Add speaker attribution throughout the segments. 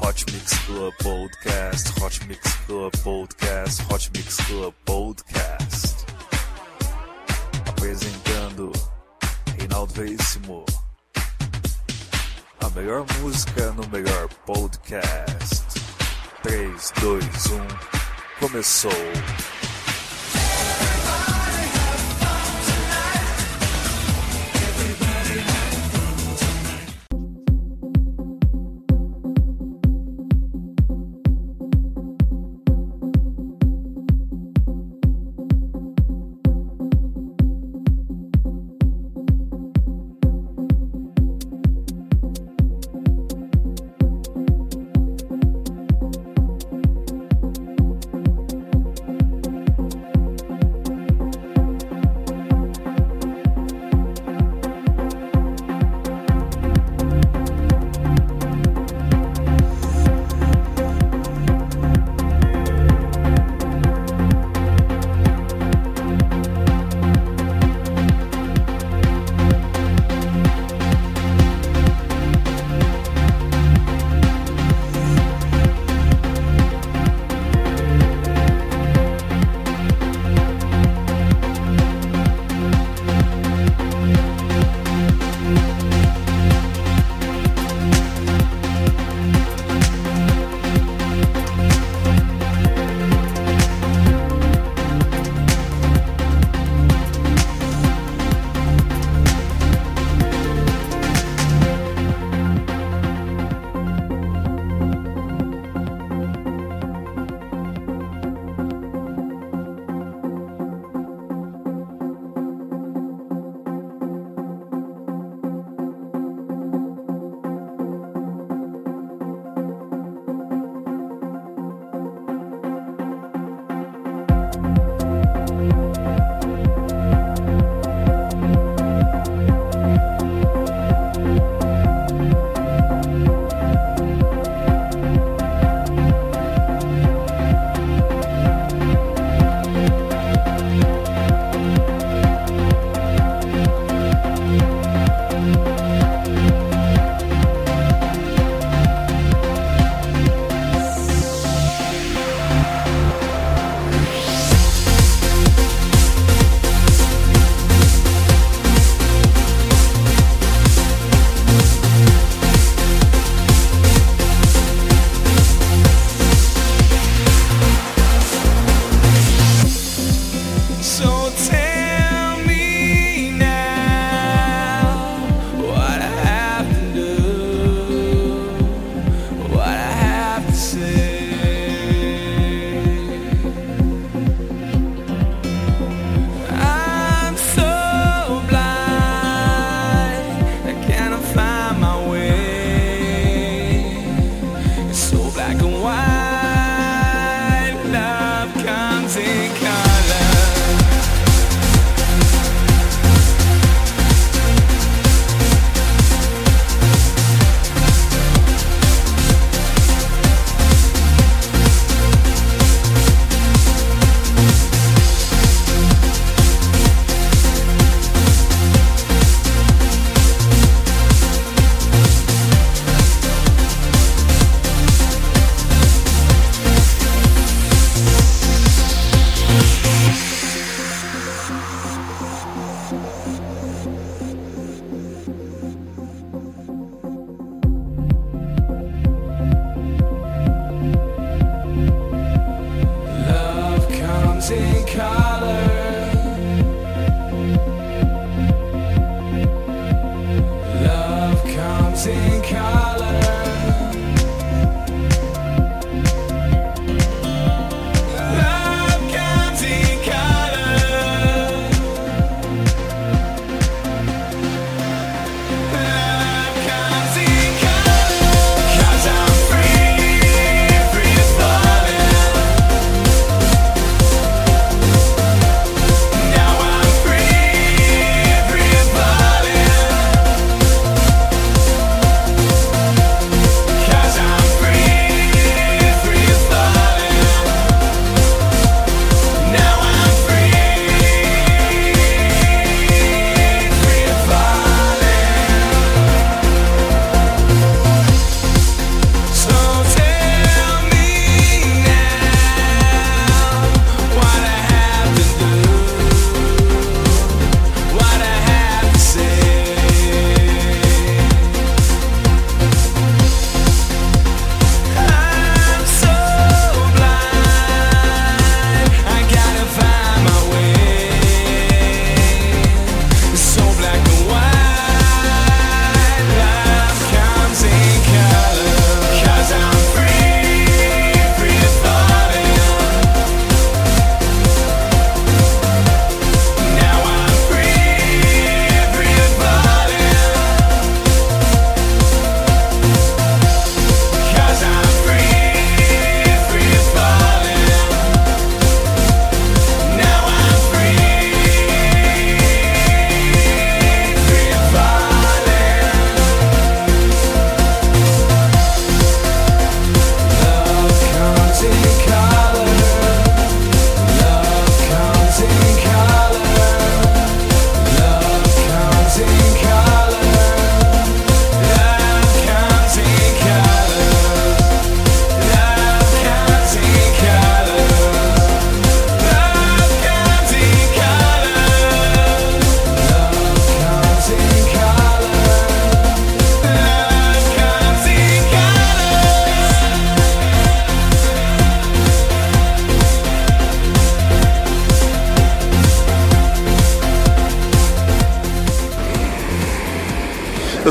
Speaker 1: Hot Mix Club Podcast, Hot Mix Club Podcast, Hot Mix Club Podcast. Apresentando Reinaldo Veríssimo. A melhor música no melhor podcast. 3, 2, 1, começou.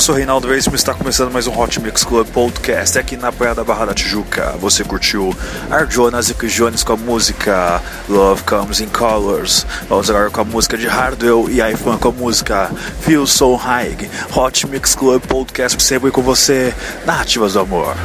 Speaker 2: Sou Reinaldo e está começando mais um Hot Mix Club Podcast aqui na Praia da Barra da Tijuca. Você curtiu Arjona Zico Jones com a música Love Comes in Colors. Vamos agora com a música de Hardwell e iPhone com a música Feel So High. Hot Mix Club Podcast sempre com você na Ativas do Amor.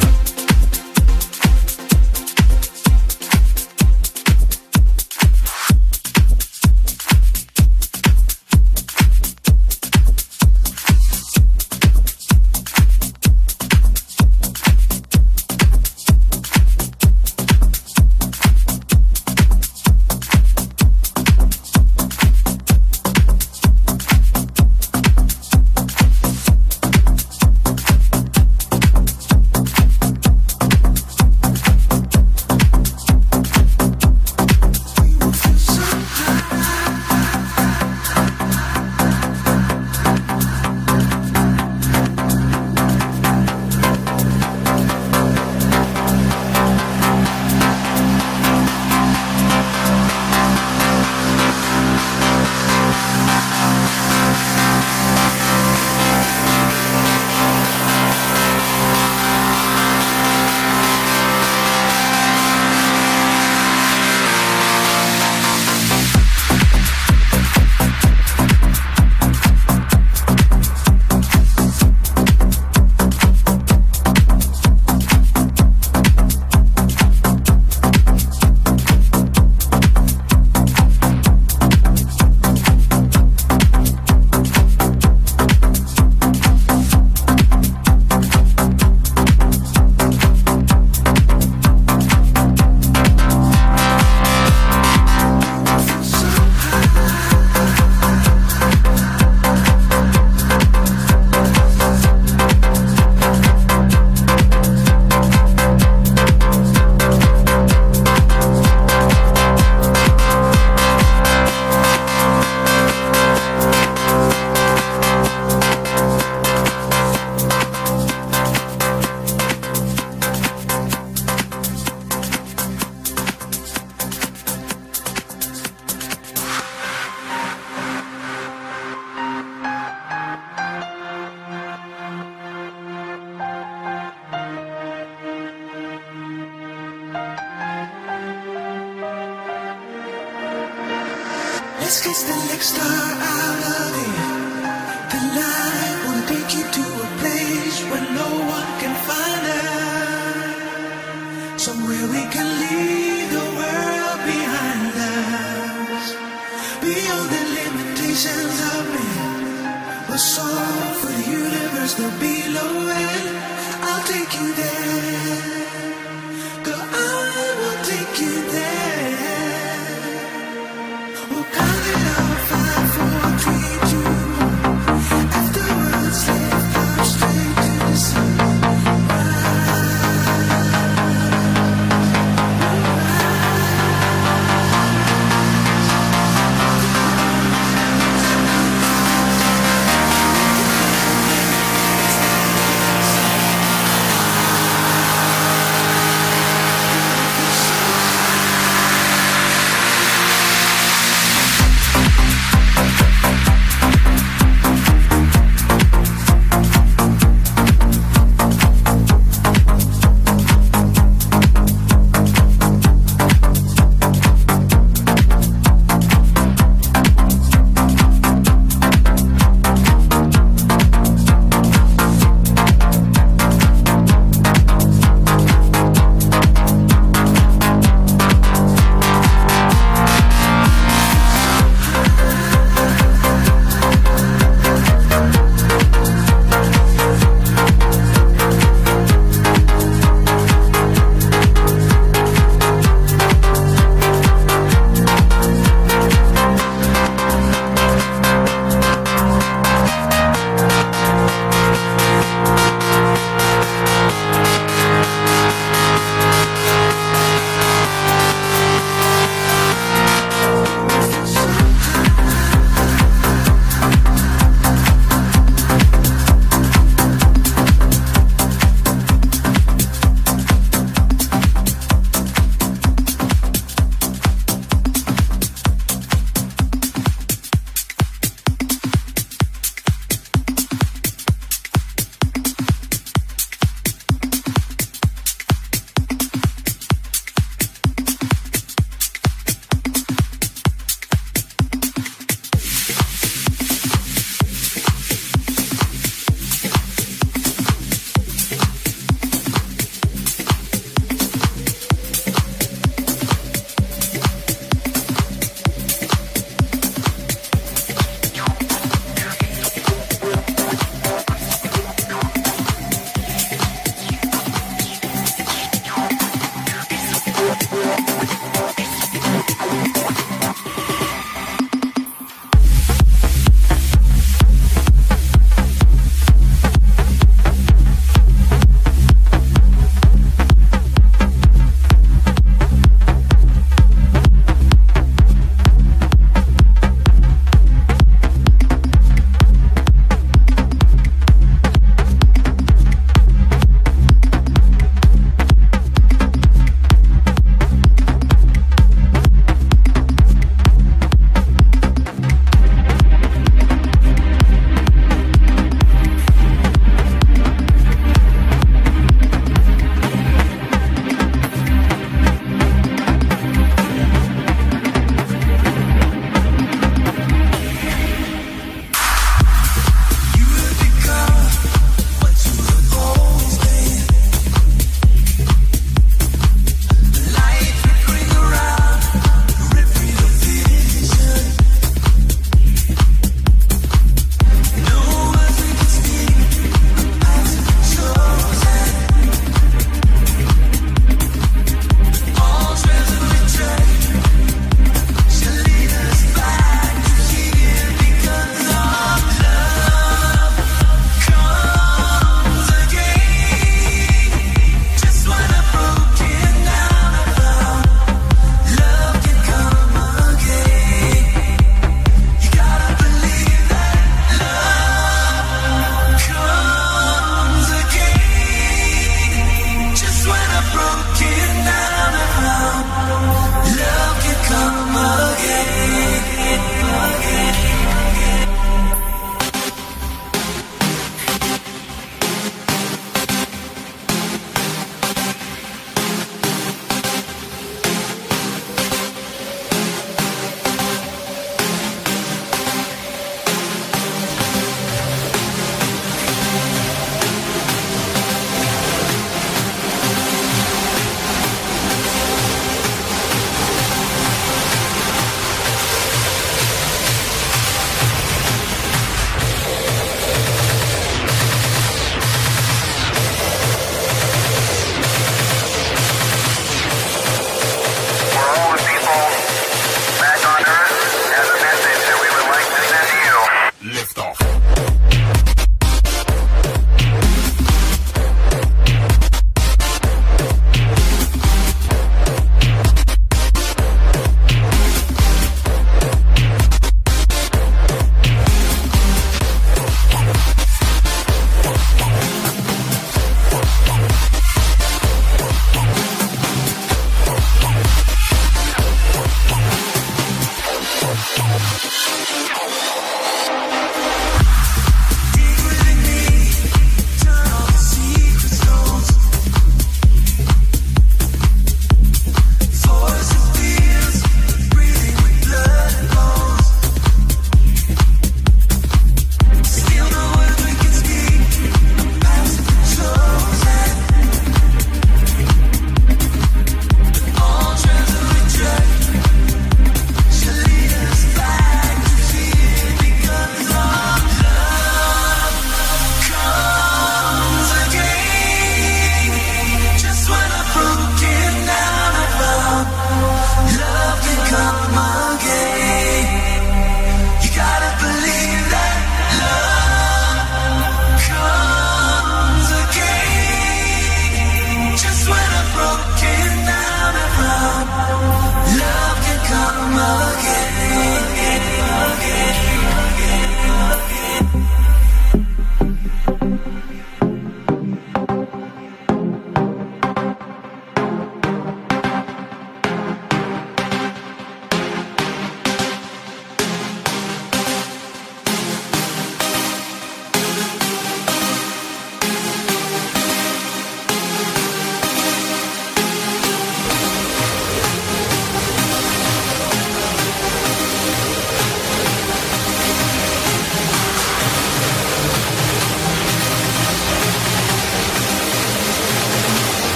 Speaker 3: Let's kiss the next star out of it. The light will take you to a place where no one can find us. Somewhere we can leave the world behind us. Beyond the limitations of man. We'll soar for the universe, no below and I'll take you there.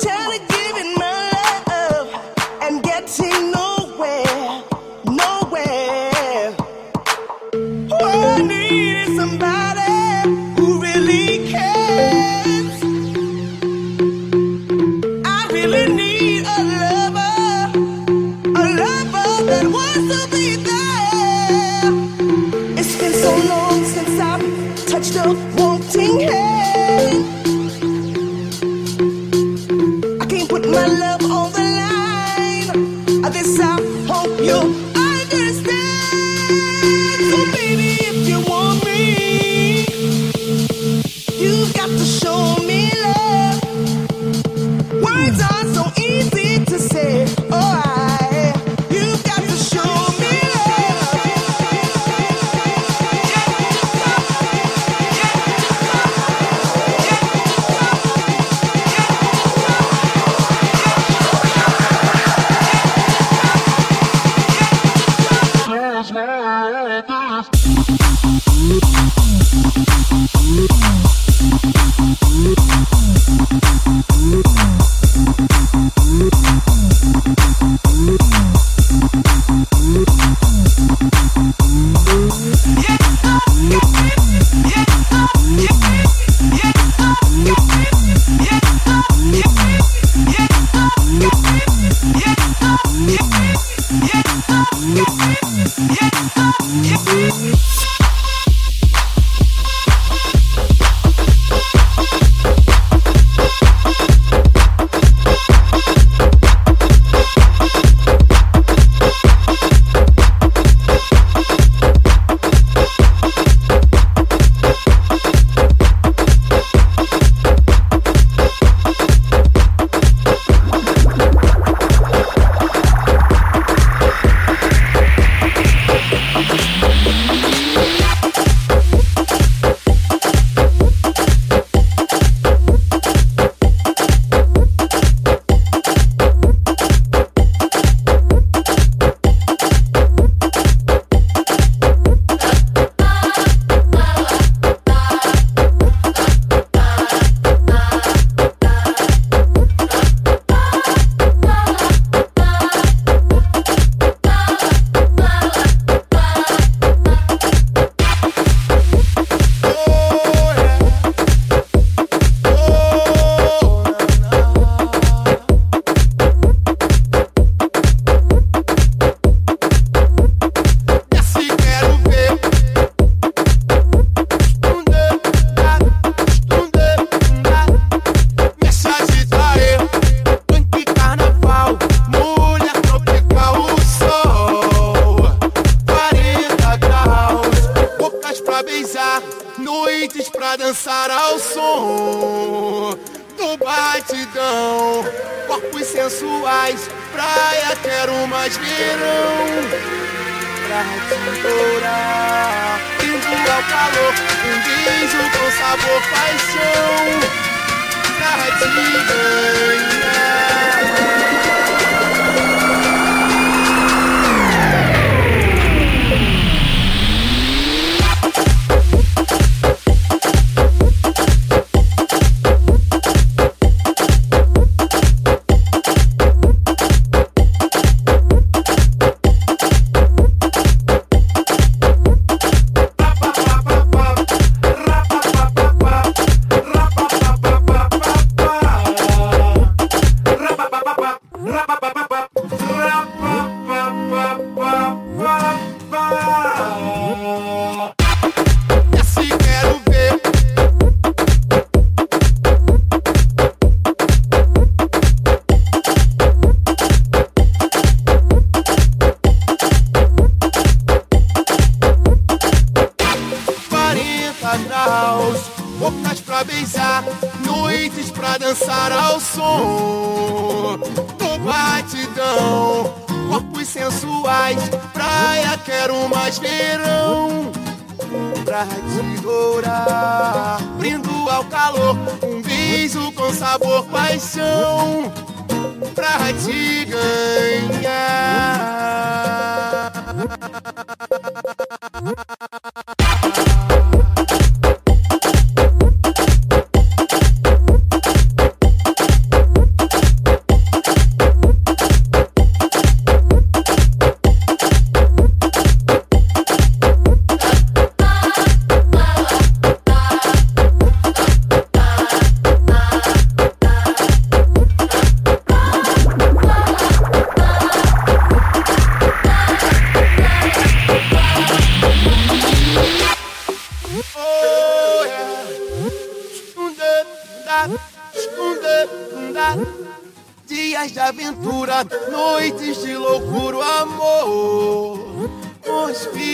Speaker 3: Tell it.
Speaker 4: telling you.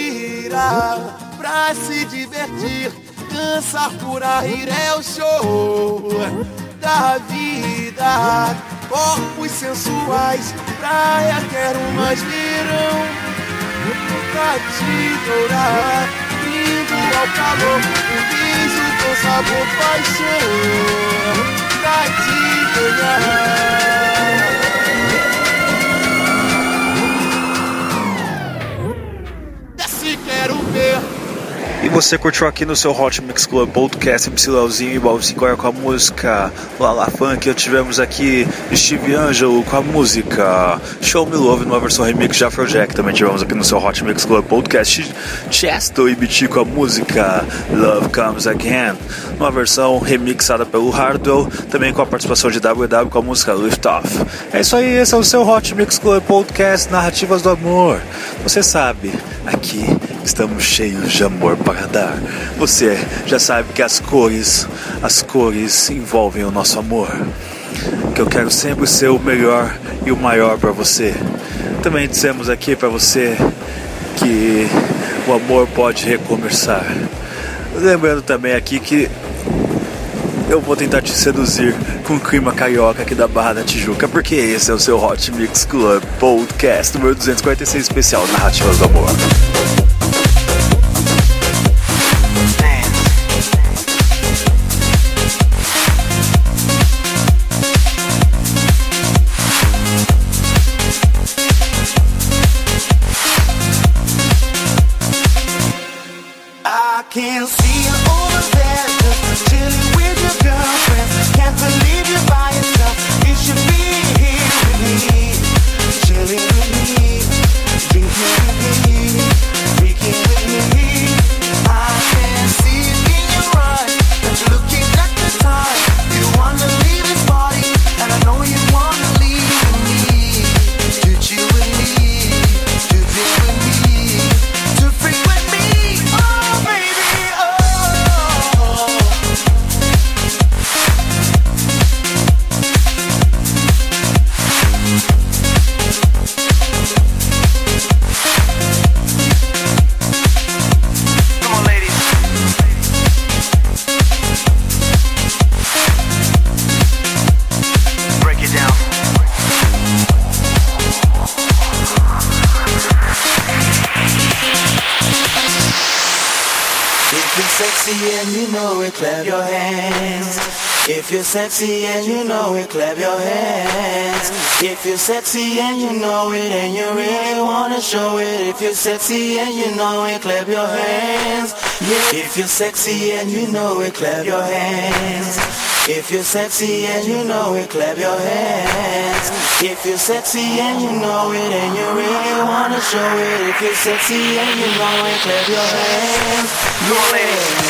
Speaker 5: Conspira pra se divertir, dançar por rir é o show da vida. Corpos sensuais, praia, quero mais verão pra te dourar, lindo ao calor, um beijo com sabor, paixão, pra te ganhar.
Speaker 2: E você curtiu aqui no seu Hot Mix Club Podcast MC Leozinho e Balzinho com a música Lala Funk. Tivemos aqui Steve Angelo com a música Show Me Love numa versão remix de Afrojack. Também tivemos aqui no seu Hot Mix Club Podcast Chesto e BT com a música Love Comes Again numa versão remixada pelo Hardwell. Também com a participação de WW com a música Lift Off. É isso aí, esse é o seu Hot Mix Club Podcast Narrativas do Amor. Você sabe, aqui estamos cheios de amor para dar. Você já sabe que as cores, as cores envolvem o nosso amor. Que eu quero sempre ser o melhor e o maior para você. Também dissemos aqui para você que o amor pode recomeçar. Lembrando também aqui que eu vou tentar te seduzir com o clima carioca aqui da Barra da Tijuca, porque esse é o seu Hot Mix Club Podcast número 246 especial Narrativas do Amor.
Speaker 3: If you're sexy and you know it, clap your hands. If you're sexy and you know it and you really wanna show it. If you're sexy and you know it, clap your hands. Yeah. If you're sexy and you know it, clap your hands. If you're sexy and you know it, clap your hands. If you're sexy and you know it and you really wanna show it. If you're sexy and you know it, clap your hands.
Speaker 6: Come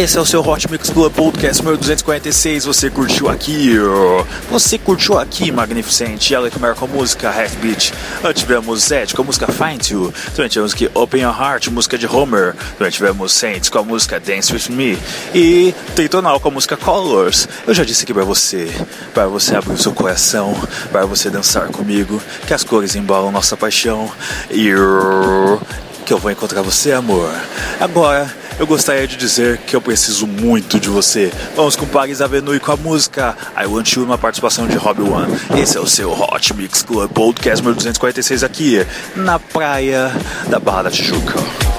Speaker 1: Esse é o seu Hot Mix Club Podcast número 246. Você curtiu aqui? Você curtiu aqui, Magnificent? Alec Mer com música Half Beat. Antes tivemos Zed com a música Find You. Também tivemos que Open Your Heart, música de Homer. Também tivemos Saints com a música Dance With Me. E Teitonal com a música Colors. Eu já disse aqui pra você, para você abrir o seu coração, para você dançar comigo, que as cores embalam nossa paixão. E que eu vou encontrar você, amor. Agora eu gostaria de dizer que eu preciso muito de você. Vamos com Paris Avenue com a música I Want You, uma participação de Rob One. Esse é o seu Hot Mix Club Podcast 1246 246 aqui na praia da Barra da Tijuca.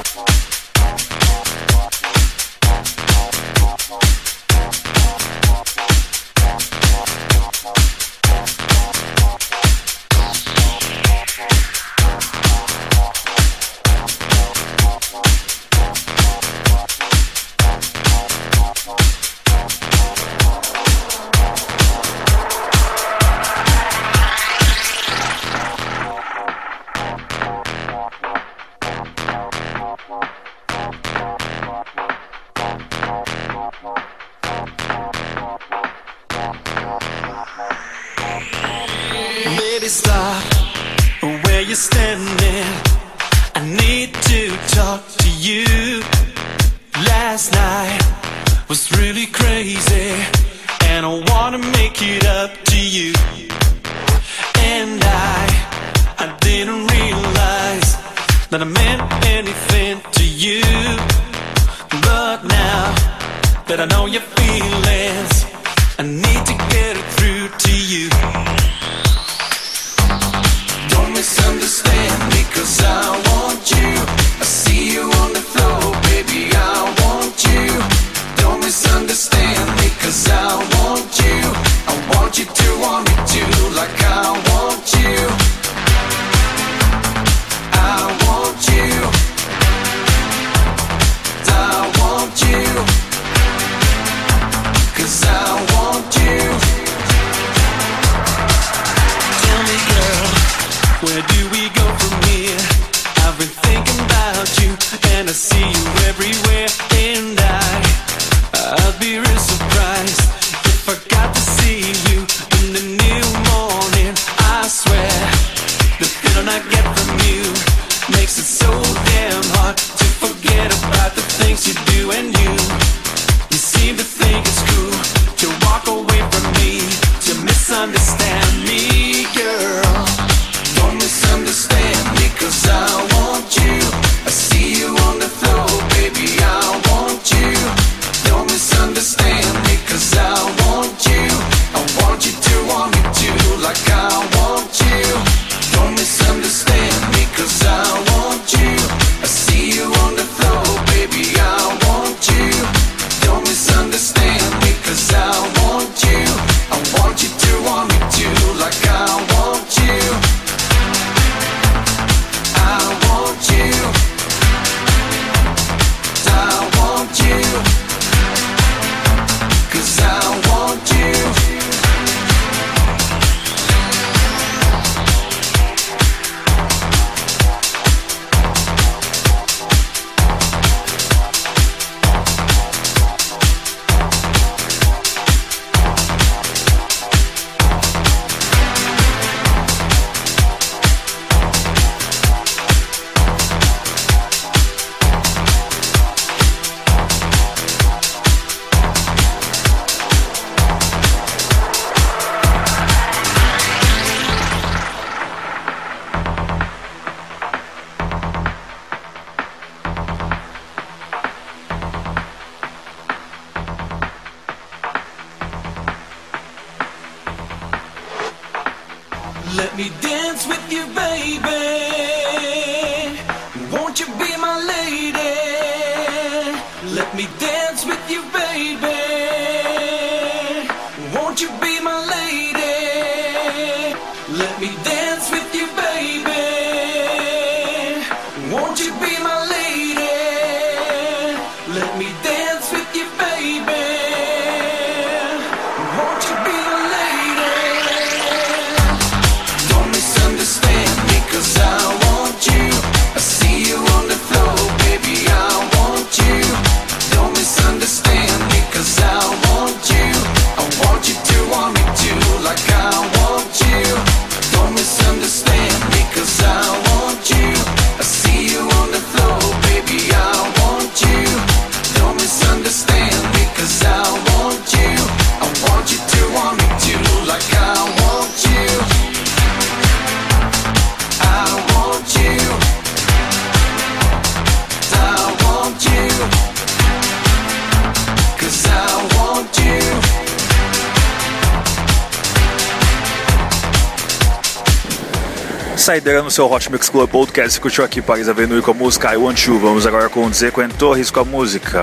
Speaker 2: Saideira no seu Hot Mix Club Podcast. Você curtiu aqui Paris Avenue com a música I Want You. Vamos agora com o Zequen Torres com a música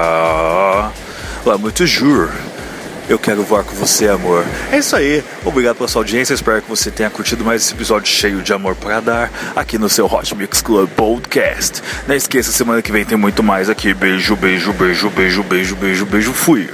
Speaker 2: La Muito Jure. Eu quero voar com você, amor. É isso aí. Obrigado pela sua audiência. Espero que você tenha curtido mais esse episódio cheio de amor para dar aqui no seu Hot Mix Club Podcast. Não esqueça, semana que vem tem muito mais aqui. Beijo, beijo, beijo, beijo, beijo, beijo, beijo. Fui.